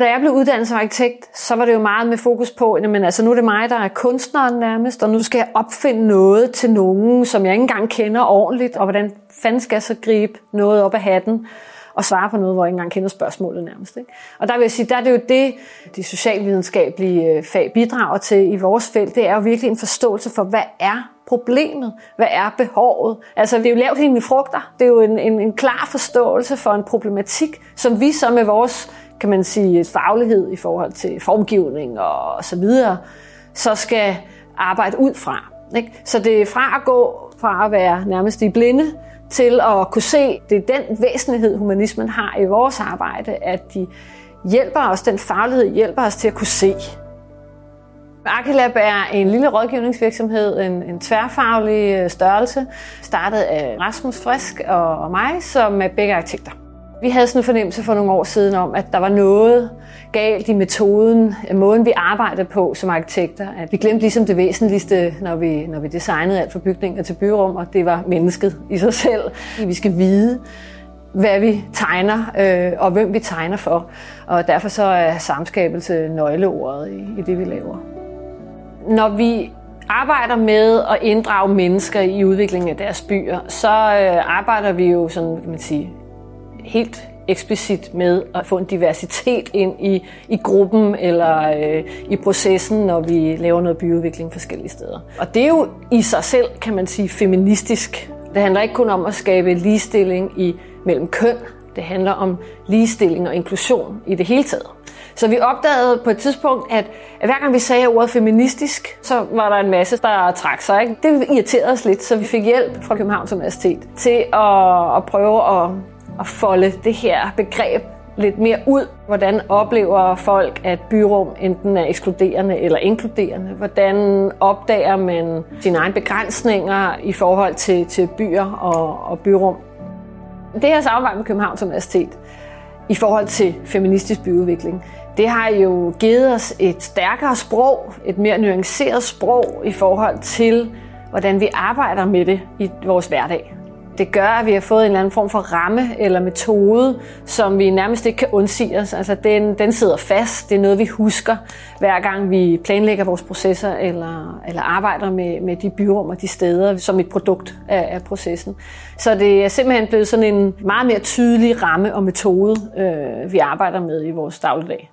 Da jeg blev uddannet som arkitekt, så var det jo meget med fokus på, at altså, nu er det mig, der er kunstneren nærmest, og nu skal jeg opfinde noget til nogen, som jeg ikke engang kender ordentligt, og hvordan fanden skal jeg så gribe noget op af hatten og svare på noget, hvor jeg ikke engang kender spørgsmålet nærmest. Ikke? Og der vil jeg sige, der er det jo det, de socialvidenskabelige øh, fag bidrager til i vores felt, det er jo virkelig en forståelse for, hvad er problemet? Hvad er behovet? Altså, det er jo lavt hængende frugter. Det er jo en, en, en klar forståelse for en problematik, som vi så med vores kan man sige, faglighed i forhold til formgivning og så videre, så skal arbejde ud fra. Ikke? Så det er fra at gå fra at være nærmest i blinde, til at kunne se, det er den væsentlighed, humanismen har i vores arbejde, at de hjælper os, den faglighed hjælper os til at kunne se. Arkilab er en lille rådgivningsvirksomhed, en, en tværfaglig øh, størrelse, startet af Rasmus Frisk og mig, som er begge arkitekter. Vi havde sådan en fornemmelse for nogle år siden om, at der var noget galt i metoden, måden vi arbejdede på som arkitekter. At vi glemte ligesom det væsentligste, når vi, når vi designede alt fra bygninger til byrum, og det var mennesket i sig selv. Vi skal vide, hvad vi tegner, øh, og hvem vi tegner for. Og derfor så er samskabelse nøgleordet i, i det, vi laver. Når vi arbejder med at inddrage mennesker i udviklingen af deres byer, så øh, arbejder vi jo sådan, kan man sige, helt eksplicit med at få en diversitet ind i, i gruppen eller øh, i processen, når vi laver noget byudvikling forskellige steder. Og det er jo i sig selv, kan man sige, feministisk. Det handler ikke kun om at skabe ligestilling i mellem køn. Det handler om ligestilling og inklusion i det hele taget. Så vi opdagede på et tidspunkt, at hver gang vi sagde ordet feministisk, så var der en masse, der trak sig. Ikke? Det irriterede os lidt, så vi fik hjælp fra Københavns Universitet til at, at prøve at at folde det her begreb lidt mere ud. Hvordan oplever folk, at byrum enten er ekskluderende eller inkluderende? Hvordan opdager man sine egne begrænsninger i forhold til, til byer og, og byrum? Det her samarbejde med Københavns Universitet i forhold til feministisk byudvikling, det har jo givet os et stærkere sprog, et mere nuanceret sprog i forhold til, hvordan vi arbejder med det i vores hverdag. Det gør, at vi har fået en eller anden form for ramme eller metode, som vi nærmest ikke kan undsige os. Altså, den, den sidder fast. Det er noget, vi husker, hver gang vi planlægger vores processer eller, eller arbejder med, med de byrum og de steder som et produkt af, af processen. Så det er simpelthen blevet sådan en meget mere tydelig ramme og metode, øh, vi arbejder med i vores dagligdag.